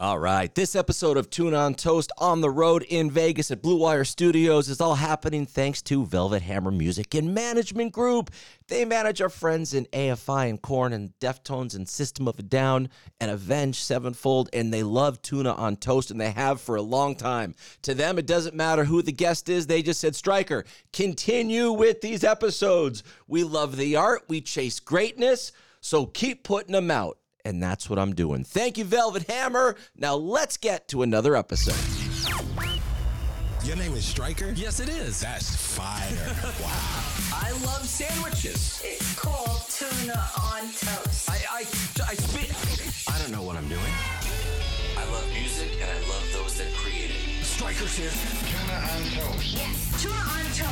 All right. This episode of Tuna on Toast on the road in Vegas at Blue Wire Studios is all happening thanks to Velvet Hammer Music and Management Group. They manage our friends in AFI and Korn and Deftones and System of a Down and Avenged Sevenfold, and they love tuna on toast, and they have for a long time. To them, it doesn't matter who the guest is. They just said, Stryker, continue with these episodes. We love the art, we chase greatness, so keep putting them out and that's what I'm doing. Thank you, Velvet Hammer. Now let's get to another episode. Your name is Stryker? Yes, it is. That's fire. wow. I love sandwiches. It's called tuna on toast. I, I, I spit. I don't know what I'm doing. I love music and I love those that create it. Stryker's here. Tuna on toast. Yes, tuna on toast.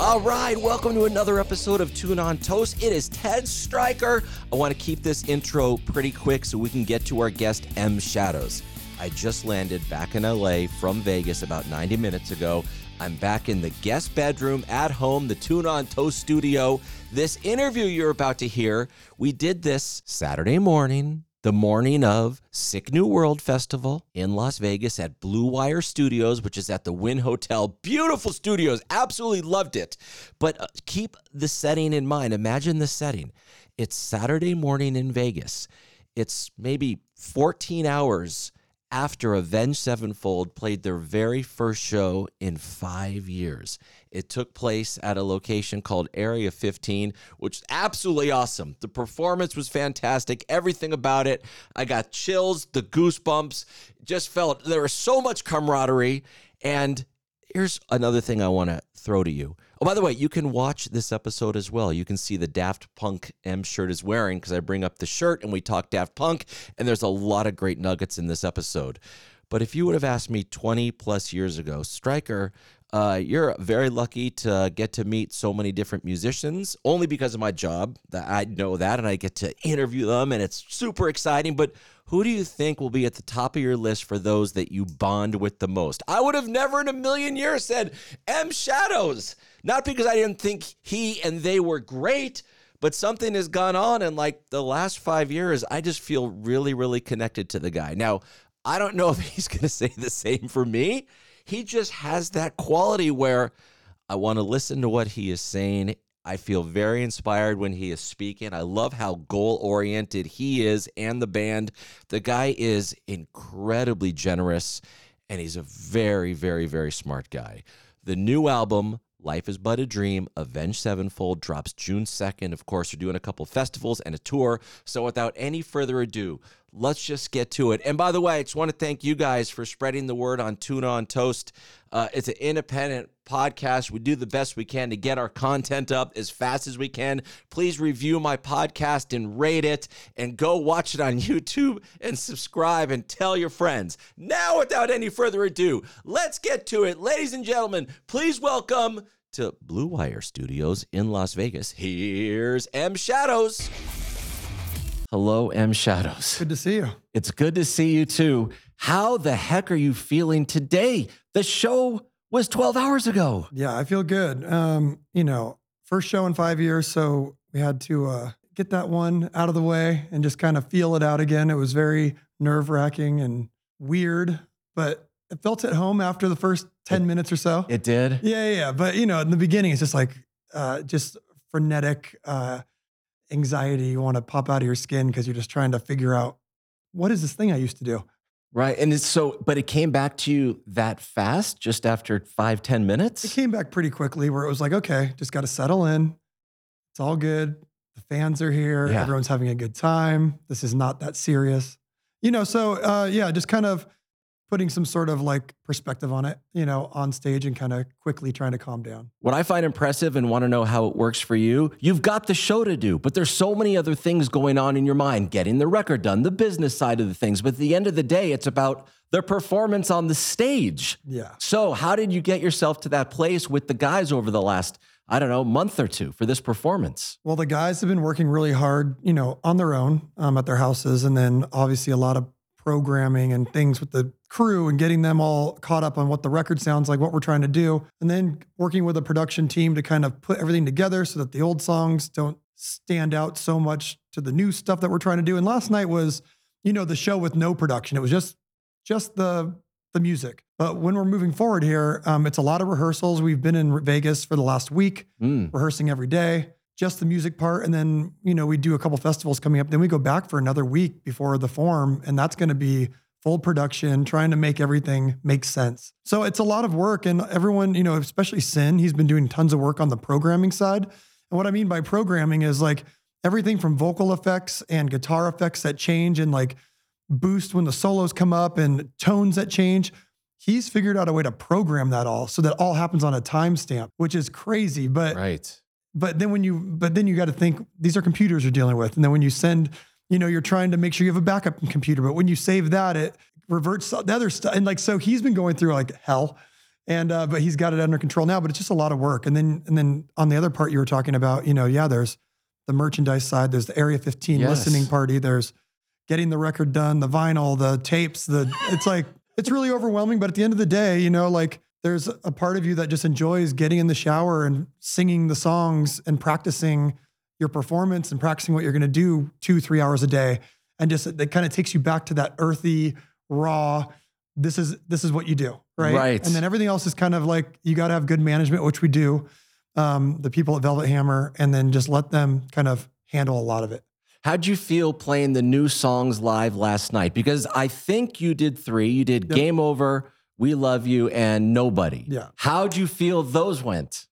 All right, welcome to another episode of Tuna on Toast. It is Ted Stryker. I want to keep this intro pretty quick so we can get to our guest, M Shadows. I just landed back in LA from Vegas about 90 minutes ago. I'm back in the guest bedroom at home, the Tuna on Toast studio. This interview you're about to hear, we did this Saturday morning, the morning of Sick New World Festival in Las Vegas at Blue Wire Studios, which is at the Wynn Hotel. Beautiful studios, absolutely loved it. But uh, keep the setting in mind. Imagine the setting. It's Saturday morning in Vegas. It's maybe 14 hours after Avenged Sevenfold played their very first show in five years. It took place at a location called Area 15, which is absolutely awesome. The performance was fantastic, everything about it. I got chills, the goosebumps, just felt there was so much camaraderie. And here's another thing I want to throw to you. Oh, by the way, you can watch this episode as well. You can see the Daft Punk M shirt is wearing because I bring up the shirt and we talk Daft Punk, and there's a lot of great nuggets in this episode. But if you would have asked me 20 plus years ago, Stryker, uh, you're very lucky to get to meet so many different musicians only because of my job. That I know that, and I get to interview them, and it's super exciting. But who do you think will be at the top of your list for those that you bond with the most? I would have never in a million years said M Shadows. Not because I didn't think he and they were great, but something has gone on in like the last five years. I just feel really, really connected to the guy. Now, I don't know if he's going to say the same for me. He just has that quality where I want to listen to what he is saying. I feel very inspired when he is speaking. I love how goal oriented he is and the band. The guy is incredibly generous and he's a very, very, very smart guy. The new album, Life is But a Dream, Avenged Sevenfold, drops June 2nd. Of course, we're doing a couple festivals and a tour. So without any further ado, let's just get to it. And by the way, I just want to thank you guys for spreading the word on Tuna on Toast. Uh, it's an independent podcast. We do the best we can to get our content up as fast as we can. Please review my podcast and rate it, and go watch it on YouTube and subscribe and tell your friends. Now, without any further ado, let's get to it. Ladies and gentlemen, please welcome to Blue Wire Studios in Las Vegas. Here's M Shadows. Hello, M Shadows. Good to see you. It's good to see you too. How the heck are you feeling today? The show was 12 hours ago. Yeah, I feel good. Um, you know, first show in five years, so we had to uh, get that one out of the way and just kind of feel it out again. It was very nerve wracking and weird, but it felt at home after the first 10 minutes or so. It did. yeah, yeah, yeah. But, you know, in the beginning, it's just like, uh, just frenetic uh, anxiety. You want to pop out of your skin because you're just trying to figure out what is this thing I used to do? Right. And it's so, but it came back to you that fast, just after five, 10 It came back pretty quickly where it was like, okay, just got to settle in. It's all good. The fans are here. Yeah. Everyone's having a good time. This is not that serious. You know, so uh, yeah, just kind of putting some sort of like perspective on it, you know, on stage and kind of quickly trying to calm down. What I find impressive and want to know how it works for you, you've got the show to do, but there's so many other things going on in your mind, getting the record done, the business side of the things. But at the end of the day, it's about the performance on the stage. Yeah. So, how did you get yourself to that place with the guys over the last, I don't know, month or two for this performance? Well, the guys have been working really hard, you know, on their own um, at their houses, and then obviously a lot of programming and things with the crew and getting them all caught up on what the record sounds like, what we're trying to do, and then working with a production team to kind of put everything together so that the old songs don't stand out so much to the new stuff that we're trying to do. And last night was, you know, the show with no production. It was just just the the music. But when we're moving forward here, um, it's a lot of rehearsals. We've been in Vegas for the last week, Mm. rehearsing every day, just the music part. And then, you know, we do a couple festivals coming up. Then we go back for another week before the Forum. And that's going to be full production, trying to make everything make sense. So it's a lot of work. And everyone, you know, especially Syn, he's been doing tons of work on the programming side. And what I mean by programming is like everything from vocal effects and guitar effects that change and like boost when the solos come up and tones that change. He's figured out a way to program that all so that all happens on a timestamp, which is crazy. But Right. But then when you but then you got to think these are computers you're dealing with. And then when you send you know you're trying to make sure you have a backup computer but when you save that it reverts the other stuff and like so he's been going through like hell. And uh, but he's got it under control now but it's just a lot of work. And then and then on the other part you were talking about you know yeah there's the merchandise side there's the area 15 Yes. listening party there's getting the record done the vinyl the tapes the it's like it's really overwhelming but at the end of the day you know like there's a part of you that just enjoys getting in the shower and singing the songs and practicing your performance and practicing what you're going to do two three hours a day and just it kind of takes you back to that earthy raw this is this is what you do right Right. and then everything else is kind of like you got to have good management which we do um, the people at velvet hammer and then just let them kind of handle a lot of it How'd you feel playing the new songs live last night? Because I think you did three. You did Yep. Game Over, We Love You, and Nobody. Yeah. How'd you feel those went?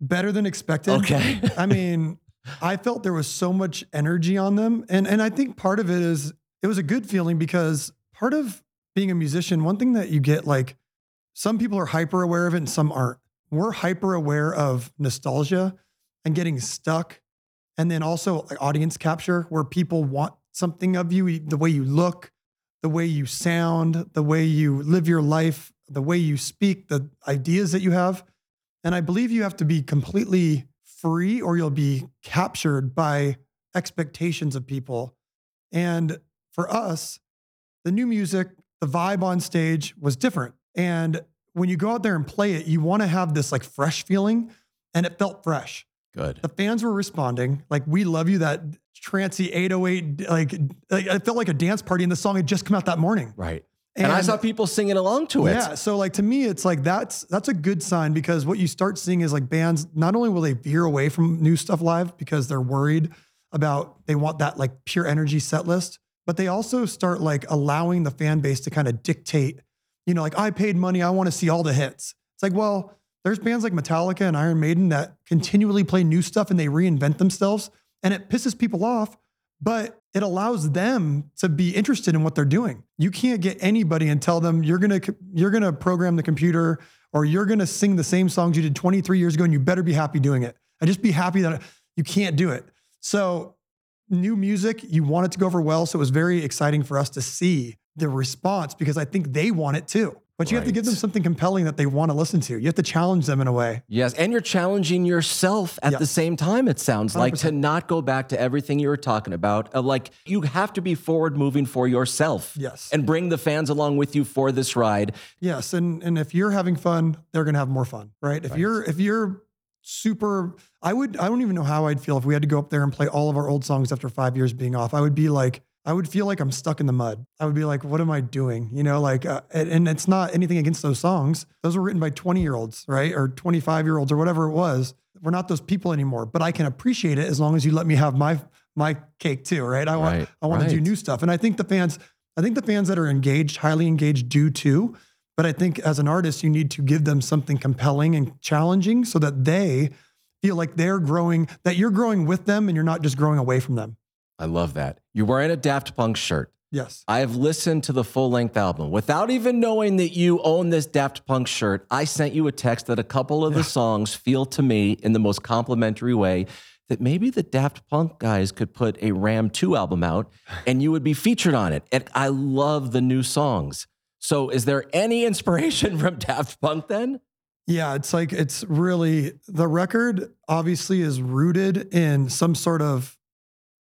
better than expected Okay. I mean, I felt there was so much energy on them. And and I think part of it is it was a good feeling because part of being a musician, one thing that you get like some people are hyper aware of it and some aren't. We're hyper aware of nostalgia and getting stuck. And then also like audience capture where people want something of you, the way you look, the way you sound, the way you live your life, the way you speak, the ideas that you have. And I believe you have to be completely free or you'll be captured by expectations of people. And for us, the new music, the vibe on stage was different. And when you go out there and play it, you want to have this like fresh feeling. And it felt fresh. Good. The fans were responding. Like, we love you, that trancy 808. Like, like it felt like a dance party, and the song had just come out that morning. Right. And, I saw people singing along to it. Yeah. So like to me, it's like that's that's a good sign because what you start seeing is like bands not only will they veer away from new stuff live because they're worried about they want that like pure energy set list, but they also start like allowing the fan base to kind of dictate, you know, like I paid money, I want to see all the hits. It's like, well, there's bands like Metallica and Iron Maiden that continually play new stuff and they reinvent themselves and it pisses people off but it allows them to be interested in what they're doing. You can't get anybody and tell them you're gonna you're gonna program the computer or you're gonna sing the same songs you did 23 years ago and you better be happy doing it. And just be happy that you can't do it. So new music, you want it to go over well. So it was very exciting for us to see the response because I think they want it too. But you have to give them something compelling that they want to listen to. You have to challenge them in a way. Yes, and you're challenging yourself at Yeah. the same time. It sounds like to not go back to everything you were talking about. Uh, like you have to be forward moving for yourself. Yes. and bring the fans along with you for this ride. Yes, and and if you're having fun, they're going to have more fun, right? If you're if you're super I would I don't even know how I'd feel if we had to go up there and play all of our old songs after 5 years being off. I would be like I would feel like I'm stuck in the mud. I would be like what am I doing? You know, like uh, and, and it's not anything against those songs. Those were written by 20-year-olds, right? Or 25-year-olds or whatever it was. We're not those people anymore, but I can appreciate it as long as you let me have my my cake too, right? I want Right, I want to do new stuff. And I think the fans I think the fans that are engaged, highly engaged do too. But I think as an artist, you need to give them something compelling and challenging so that they feel like they're growing, that you're growing with them and you're not just growing away from them. I love that. You're wearing a Daft Punk shirt. Yes. I have listened to the full length album without even knowing that you own this Daft Punk shirt. I sent you a text that a couple of the songs feel to me in the most complimentary way that maybe the Daft Punk guys could put a Ram 2 album out and you would be featured on it. And I love the new songs. So is there any inspiration from Daft Punk then? Yeah, it's like it's really the record obviously is rooted in some sort of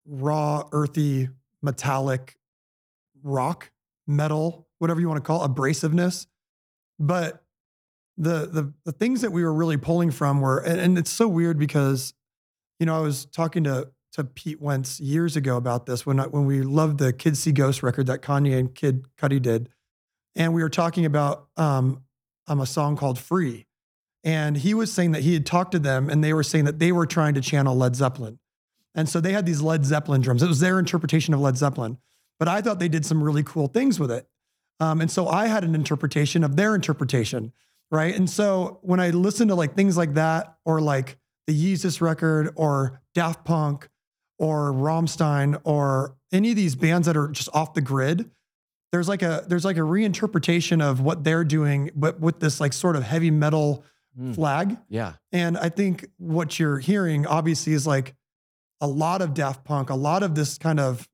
raw, earthy, metallic rock, metal, whatever you want to call it, abrasiveness. But the the the things that we were really pulling from were and, and it's so weird because you know, I was talking to to Pete Wentz years ago about this when I, when we loved the Kids See Ghost record that Kanye and Kid Cudi did. and we were talking about um, um, a song called Free. And he was saying that he had talked to them and they were saying that they were trying to channel Led Zeppelin. And so they had these Led Zeppelin drums. It was their interpretation of Led Zeppelin. But I thought they did some really cool things with it. Um, and so I had an interpretation of their interpretation, right? And so when I listen to like things like that, or like the Yeezus record, or Daft Punk, or Rammstein, or any of these bands that are just off the grid, there's like a there's like a reinterpretation of what they're doing, but with this like sort of heavy metal Mm. flag. Yeah. And I think what you're hearing obviously is like a lot of Daft Punk, a lot of this kind of,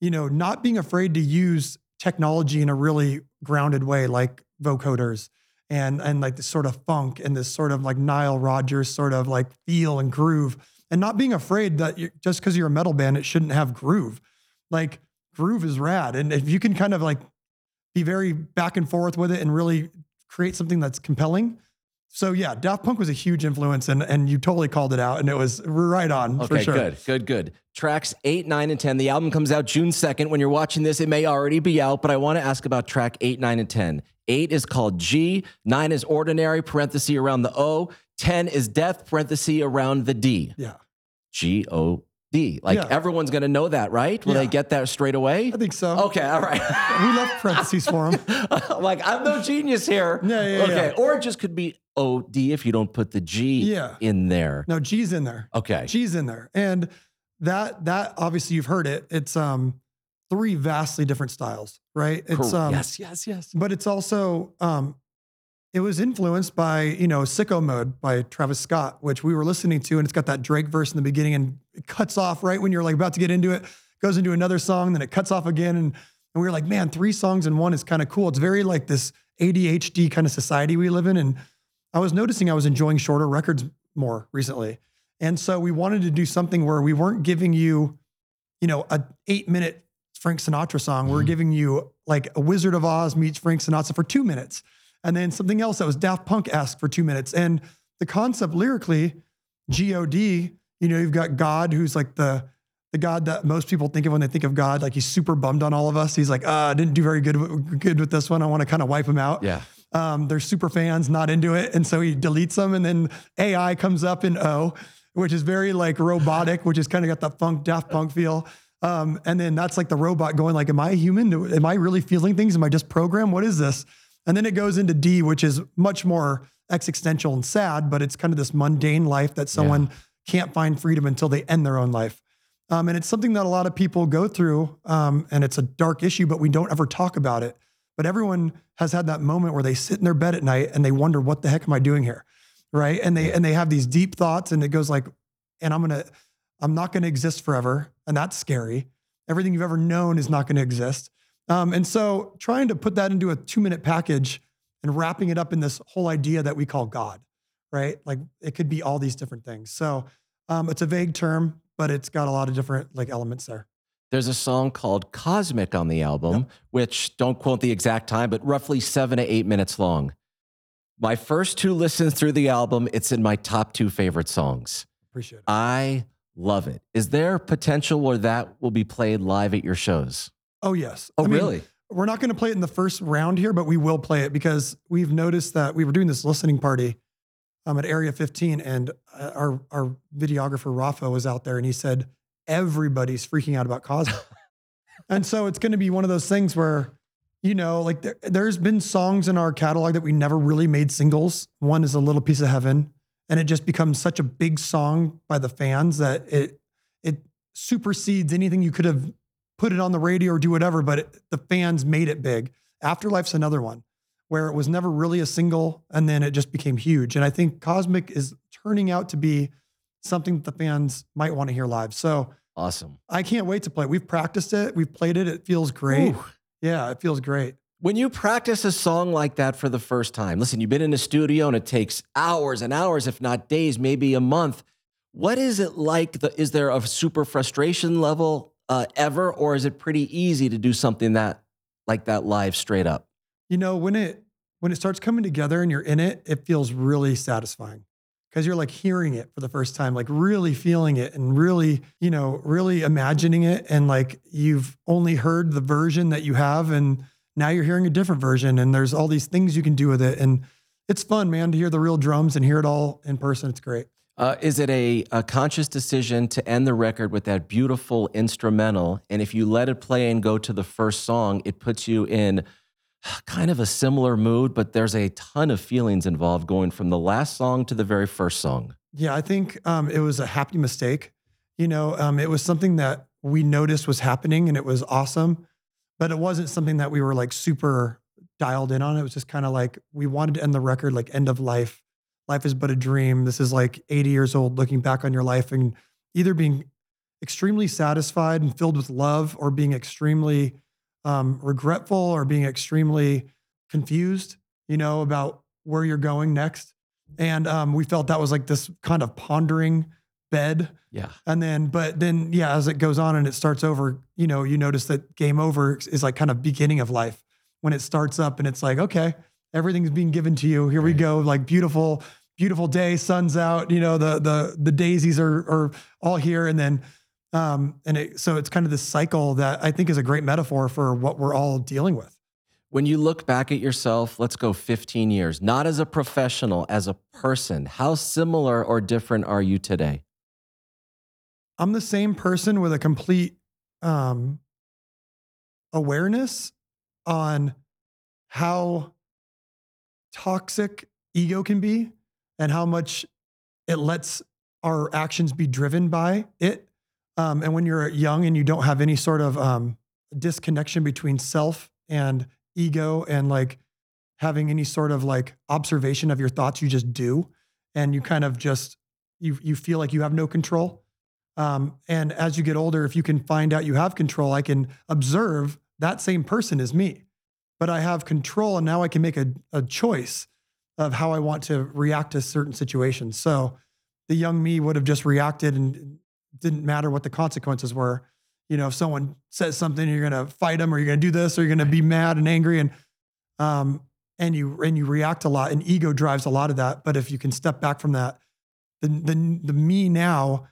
you know, not being afraid to use technology in a really grounded way, like vocoders and and like this sort of funk and this sort of like Nile Rodgers sort of like feel and groove, and not being afraid that just because you're a metal band, it shouldn't have groove. Like groove is rad, and if you can kind of like be very back and forth with it and really create something that's compelling. So yeah, Daft Punk was a huge influence, and and you totally called it out, and it was right on for Okay, sure. good, good, good. Tracks eight, nine, and 10. The album comes out June 2nd. When you're watching this, it may already be out, but I want to ask about track eight, nine, and 10. Eight is called G, nine is ordinary, parenthesis around the O. 10 is death, parenthesis around the D. Yeah, G O D. Like Yeah. everyone's going to know that, right? Will Yeah. they get that straight away? I think so. Okay, all right. we left parentheses for him. like I'm no genius here. Yeah, yeah, okay, yeah. or it just could be O D if you don't put the G Yeah. in there. No, G's in there. Okay. G's in there, and that that obviously you've heard it. It's um three vastly different styles, right? It's um yes, yes, yes. but it's also um it was influenced by you know sicko mode by travis scott which we were listening to and it's got that drake verse in the beginning and it cuts off right when you're like about to get into it goes into another song then it cuts off again and, and we were like man three songs in one is kind of cool it's very like this adhd kind of society we live in and i was noticing i was enjoying shorter records more recently and so we wanted to do something where we weren't giving you you know a eight minute frank sinatra song we're giving you like a wizard of oz meets frank sinatra for two minutes and then something else that was Daft Punk esque for two minutes. And the concept lyrically, God, you know, you've got God who's like the the God that most people think of when they think of God, like he's super bummed on all of us. He's like, uh, I didn't do very good good with this one. I want to kind of wipe him out. Yeah. Um, they're super fans, not into it, and so he deletes them, and then AI comes up in O, which is very like robotic, which is kind of got that funk Daft Punk feel. Um, and then that's like the robot going like, "Am I human? Am I really feeling things? Am I just programmed? What is this?" And then it goes into D, which is much more existential and sad, but it's kind of this mundane life that someone can't find freedom until they end their own life. Um, and it's something that a lot of people go through, um, and it's a dark issue, but we don't ever talk about it. But everyone has had that moment where they sit in their bed at night and they wonder, "What the heck am I doing here?" Right? And they and they have these deep thoughts, and it goes like, "And I'm gonna, I'm not gonna exist forever," and that's scary. Everything you've ever known is not going to exist. Um, and so, trying to put that into a two-minute package and wrapping it up in this whole idea that we call God, right? Like it could be all these different things. So um, it's a vague term, but it's got a lot of different like elements there. There's a song called Cosmic on the album, which don't quote the exact time, but roughly seven to eight minutes long. My first two listens through the album, it's in my top two favorite songs. Appreciate it. I love it. Is there potential where that will be played live at your shows? Oh yes. Oh, I mean, really? We're not going to play it in the first round here, but we will play it because we've noticed that we were doing this listening party um, at Area 15, and uh, our our videographer Rafa was out there, and he said everybody's freaking out about Cosmo, and so it's going to be one of those things where, you know, like there, there's been songs in our catalog that we never really made singles. One is a little piece of heaven, and it just becomes such a big song by the fans that it it supersedes anything you could have put it on the radio or do whatever, but it, the fans made it big. Afterlife's another one where it was never really a single and then it just became huge. And I think Cosmic is turning out to be something that the fans might want to hear live. So Awesome. I can't wait to play. We've practiced it, we've played it. It feels great. Ooh. Yeah, it feels great. When you practice a song like that for the first time, listen, you've been in a studio and it takes hours and hours, if not days, maybe a month. What is it like? The, is there a super frustration level uh, ever, or is it pretty easy to do something that like that live straight up? You know, when it when it starts coming together and you're in it, it feels really satisfying. Because you're like hearing it for the first time, like really feeling it and really, you know, really imagining it. And like you've only heard the version that you have. And now you're hearing a different version and there's all these things you can do with it. And it's fun, man, to hear the real drums and hear it all in person. It's great. Uh, is it a, a conscious decision to end the record with that beautiful instrumental? And if you let it play and go to the first song, it puts you in kind of a similar mood, but there's a ton of feelings involved going from the last song to the very first song. Yeah, I think um, it was a happy mistake. You know, um, it was something that we noticed was happening and it was awesome, but it wasn't something that we were like super dialed in on. It was just kind of like we wanted to end the record like end of life. Life is but a dream. This is like 80 years old looking back on your life and either being extremely satisfied and filled with love or being extremely um, regretful or being extremely confused, you know, about where you're going next. And um, we felt that was like this kind of pondering bed. Yeah. And then, but then, yeah, as it goes on and it starts over, you know, you notice that game over is like kind of beginning of life when it starts up and it's like, okay, everything's being given to you. Here we go. Like beautiful, beautiful day, sun's out, you know, the, the, the daisies are, are all here. And then, um, and it, so it's kind of this cycle that I think is a great metaphor for what we're all dealing with. When you look back at yourself, let's go 15 years, not as a professional, as a person, how similar or different are you today? I'm the same person with a complete um, awareness on how toxic ego can be and how much it lets our actions be driven by it. Um, and when you're young and you don't have any sort of um, disconnection between self and ego and like having any sort of like observation of your thoughts, you just do. And you kind of just, you, you feel like you have no control. Um, and as you get older, if you can find out you have control, I can observe that same person is me, but I have control and now I can make a, a choice of how I want to react to certain situations. So the young me would have just reacted and didn't matter what the consequences were. You know, if someone says something, you're going to fight them or you're going to do this or you're going to be mad and angry and, um, and you, and you react a lot and ego drives a lot of that. But if you can step back from that, the, the, the me now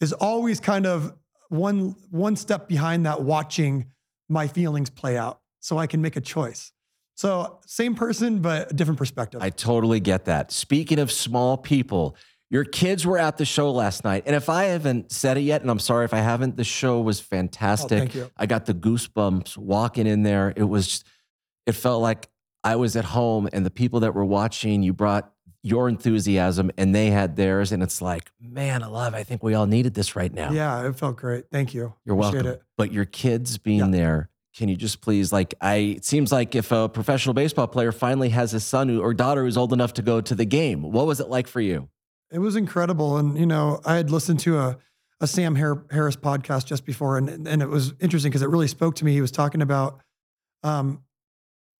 is always kind of one one step behind that watching my feelings play out so I can make a choice. So same person but a different perspective. I totally get that. Speaking of small people, your kids were at the show last night. And if I haven't said it yet, and I'm sorry if I haven't, the show was fantastic. Oh, thank you. I got the goosebumps walking in there. It was, it felt like I was at home and the people that were watching, you brought your enthusiasm and they had theirs. And it's like, man, alive, I think we all needed this right now. yeah, it felt great. Thank you. You're Appreciate welcome. It. But your kids being Yeah. there, can you just please like I it seems like if a professional baseball player finally has a son who, or daughter who's old enough to go to the game, what was it like for you? It was incredible. And, you know, I had listened to a, a Sam Harris podcast just before, and, and it was interesting because it really spoke to me. He was talking about, um,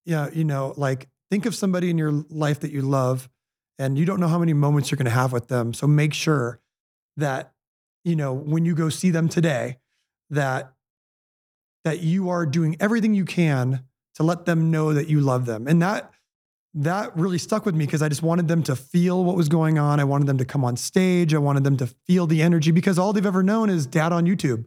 yeah, you know, like think of somebody in your life that you love, and you don't know how many moments you're going to have with them. So make sure that, you know, when you go see them today, that that you are doing everything you can to let them know that you love them. And that that really stuck with me because I just wanted them to feel what was going on. I wanted them to come on stage. I wanted them to feel the energy because all they've ever known is dad on YouTube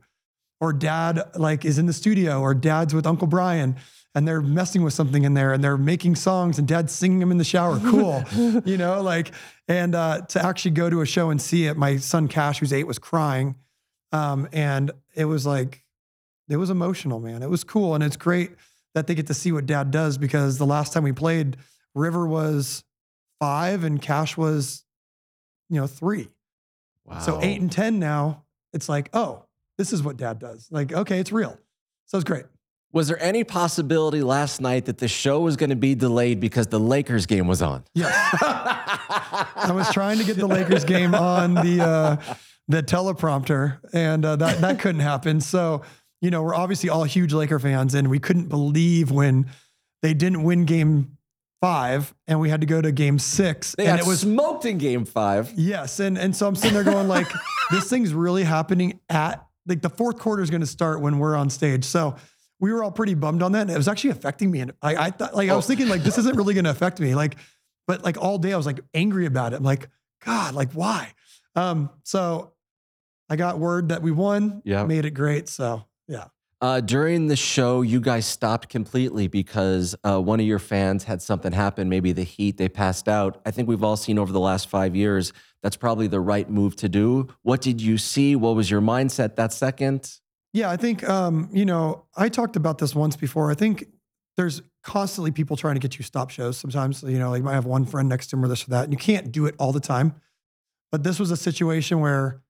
or dad like is in the studio or dad's with Uncle Brian and they're messing with something in there and they're making songs and dad's singing them in the shower. Cool. you know, like, and uh, to actually go to a show and see it, my son Cash, who's eight, was crying. Um, and it was like, it was emotional, man. It was cool. And it's great that they get to see what dad does because the last time we played, River was five and Cash was, you know, three. Wow. So eight and 10 now, it's like, oh, this is what dad does. Like, okay, it's real. So it's great. Was there any possibility last night that the show was going to be delayed because the Lakers game was on? Yes. I was trying to get the Lakers game on the uh, the teleprompter, and uh, that that couldn't happen. So you know, we're obviously all huge Laker fans, and we couldn't believe when they didn't win Game Five, and we had to go to Game Six, They and got it was smoked in game five. Yes, and and so I'm sitting there going like, this thing's really happening at like the fourth quarter is going to start when we're on stage. So we were all pretty bummed on that. And it was actually affecting me, and I I thought like I was thinking like this isn't really going to affect me, like, but like all day I was like angry about it. I'm like, God, like why? Um, so I got word that we won. Yeah. made it great. So yeah, Uh, during the show, you guys stopped completely because uh, one of your fans had something happen, maybe the heat, they passed out. I think we've all seen over the last five years that's probably the right move to do. What did you see? What was your mindset that second? Yeah, I think um, you know, I talked about this once before. I think there's constantly people trying to get you stop shows. Sometimes, you know, like you might have one friend next to him or this or that, and you can't do it all the time. But this was a situation where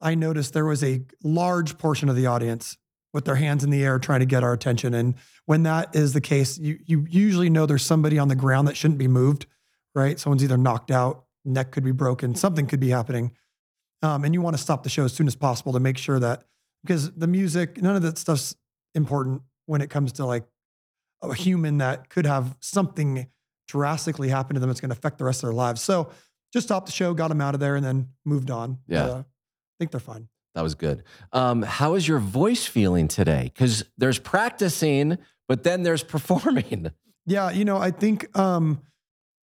I noticed there was a large portion of the audience with their hands in the air trying to get our attention. And when that is the case, you you usually know there's somebody on the ground that shouldn't be moved, right? Someone's either knocked out, neck could be broken, something could be happening. Um, and you want to stop the show as soon as possible to make sure that because the music, none of that stuff's important when it comes to like a human that could have something drastically happen to them that's going to affect the rest of their lives. So just stopped the show, got them out of there, and then moved on. Yeah. But, uh, I think they're fine. That was good. Um, how is your voice feeling today? Because there's practicing, but then there's performing. Yeah, you know, I think um,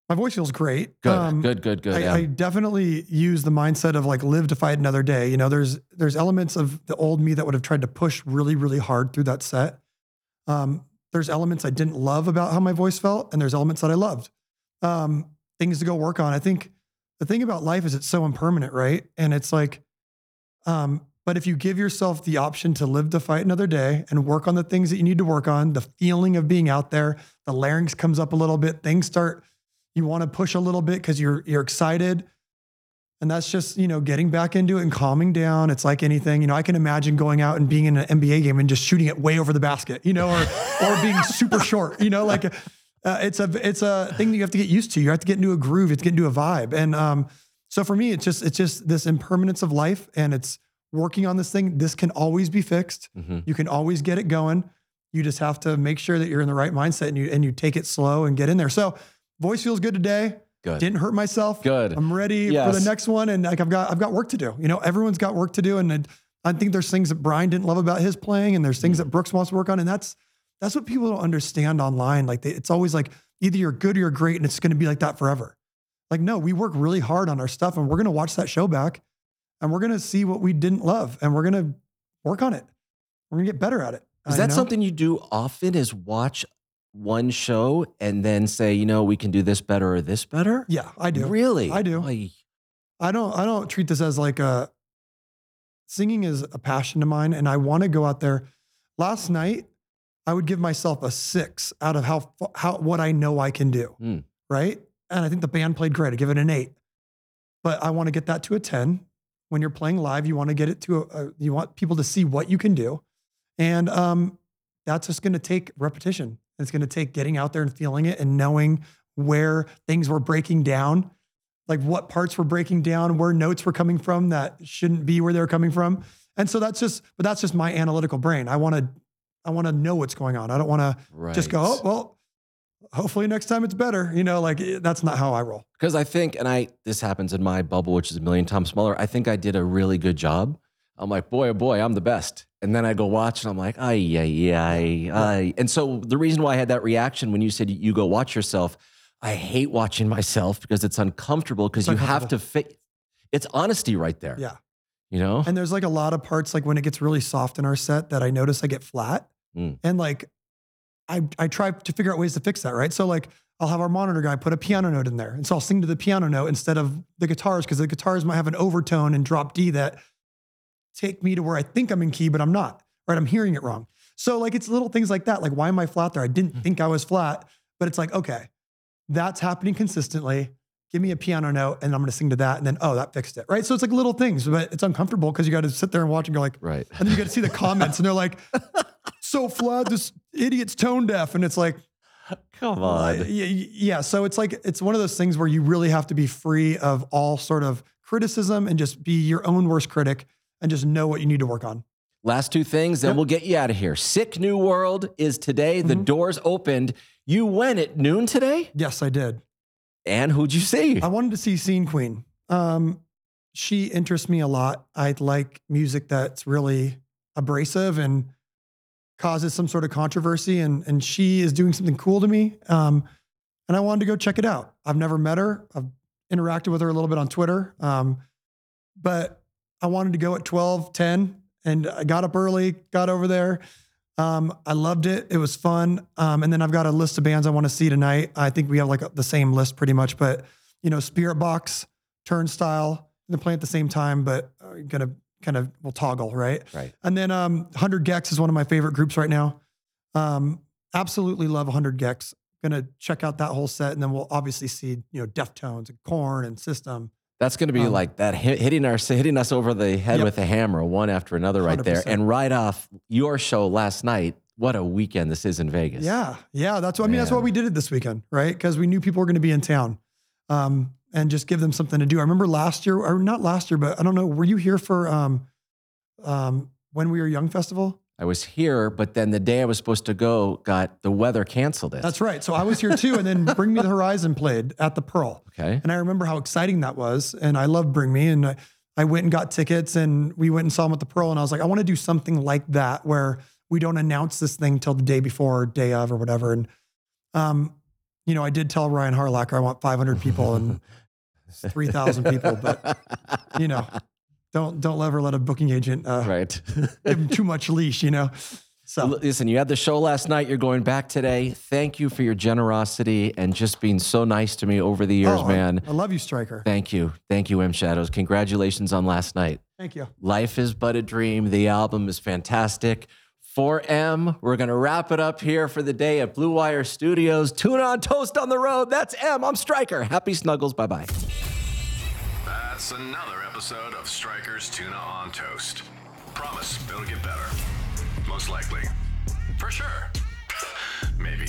my voice feels great. Good, Um, good, good, good. I, yeah. I definitely use the mindset of like live to fight another day. You know, there's there's elements of the old me that would have tried to push really, really hard through that set. Um, there's elements I didn't love about how my voice felt, and there's elements that I loved. Um, things to go work on. I think the thing about life is it's so impermanent, right? And it's like, um, but if you give yourself the option to live to fight another day and work on the things that you need to work on, the feeling of being out there, the larynx comes up a little bit, things start, you want to push a little bit because you're you're excited. And that's just, you know, getting back into it and calming down. It's like anything, you know, I can imagine going out and being in an NBA game and just shooting it way over the basket, you know, or or being super short, you know, like uh, it's a it's a thing that you have to get used to. You have to get into a groove, you have to get into a vibe. And um, so for me, it's just it's just this impermanence of life and it's working on this thing. This can always be fixed. Mhm. You can always get it going. You just have to make sure that you're in the right mindset and you and you take it slow and get in there. So voice feels good today. Good. Didn't hurt myself. Good. I'm ready for the next one, and like I've got I've got work to do. You know, everyone's got work to do, and I think there's things that Brian didn't love about his playing, and there's Mm. things that Brooks wants to work on, and that's that's what people don't understand online. Like they, it's always like either you're good or you're great, and it's going to be like that forever. Like no, we work really hard on our stuff, and we're going to watch that show back, and we're going to see what we didn't love, and we're going to work on it. We're going to get better at it. Is Uh, that know? something you do often? Is watch one show and then say, you know, we can do this better or this better? Yeah, I do. Really? I do. I don't I don't treat this as like a singing is a passion of mine and I want to go out there. Last night I would give myself a 6 out of how how what I know I can do. Hmm. Right? And I think the band played great. I give it an 8. But I want to get that to a 10. When you're playing live, you want to get it to a, a you want people to see what you can do. And um that's just going to take repetition. It's going to take getting out there and feeling it and knowing where things were breaking down like what parts were breaking down, where notes were coming from that shouldn't be where they're coming from. And so that's just, but that's just my analytical brain. I want to, I want to know what's going on. I don't want to just go, oh, well, hopefully next time it's better. You know, like eh, that's not how I roll. Because I think, and I this happens in my bubble, which is a million times smaller. I think I did a really good job. I'm like, boy, oh boy, I'm the best. And then I go watch, and I'm like, ay, ay, ay, ay. And so the reason why I had that reaction when you said you go watch yourself, I hate watching myself because it's uncomfortable because you have to fit. It's honesty right there. Yeah. You know. And there's like a lot of parts, like when it gets really soft in our set that I notice I get flat. Mm. And like, I, I try to figure out ways to fix that. Right. So like, I'll have our monitor guy put a piano note in there. And so I'll sing to the piano note instead of the guitars because the guitars might have an overtone and drop D that take me to where I think I'm in key, but I'm not. Right. I'm hearing it wrong. So like, it's little things like that. Like, why am I flat there? I didn't hmm. think I was flat, but it's like, okay, that's happening consistently. Give me a piano note and I'm going to sing to that. And then, oh, that fixed it. Right. So it's like little things, but it's uncomfortable because you got to sit there and watch and go like, right. and then you got to see the comments and they're like, so flawed. this idiot's tone deaf. And it's like, Come on. yeah. So it's like, it's one of those things where you really have to be free of all sort of criticism and just be your own worst critic and just know what you need to work on. Last two things, then Yep. we'll get you out of here. Sick New World is today. The Mhm. doors opened. You went at noon today? Yes, I did. And who'd you see? I wanted to see Scene Queen. Um, she interests me a lot. I like music that's really abrasive and causes some sort of controversy, and and she is doing something cool to me. Um, and I wanted to go check it out. I've never met her. I've interacted with her a little bit on Twitter, um, but I wanted to go at 12, 10, and I got up early, got over there. Um, I loved it. It was fun. Um, and then I've got a list of bands I want to see tonight. I think we have like the same list pretty much, but you know, Spiritbox, Turnstile, they're playing at the same time, but uh, gonna kind of will toggle, right? Right. And then um, 100 gecs is one of my favorite groups right now. Um, absolutely love 100 gecs. Gonna check out that whole set, and then we'll obviously see you know Deftones and Korn and System. That's going to be Um, like that hitting our hitting us over the head Yep. with a hammer, one after another, right there. 100%. And right off your show last night. What a weekend this is in Vegas. Yeah, yeah. That's what I mean. That's why we did it this weekend, right? Because we knew people were going to be in town, um, and just give them something to do. I remember last year, or not last year, but I don't know. Were you here for um, um, when we were young festival? I was here, but then the day I was supposed to go, got the weather canceled it. That's right. So I was here too, and then Bring Me the Horizon played at the Pearl. okay. And I remember how exciting that was. And I love Bring Me. And I, I went and got tickets and we went and saw them at the Pearl. And I was like, I want to do something like that where we don't announce this thing till the day before or day of or whatever. And, um, you know, I did tell Ryan Harlacker I want 500 people and 3,000 people, but you know, don't, don't ever let a booking agent uh, Right. give him too much leash, you know? So Listen, you had the show last night. You're going back today. Thank you for your generosity and just being so nice to me over the years, Oh, I- man. I, love you, Stryker. Thank you. Thank you, M Shadows. Congratulations on last night. Thank you. Life is but a dream. The album is fantastic. For M, we're going to wrap it up here for the day at Blue Wire Studios. Tuna on Toast on the Road. That's M. I'm Stryker. Happy snuggles. Bye bye. That's another episode of Stryker's Tuna on Toast. Promise it'll get better. Most likely. For sure. Maybe.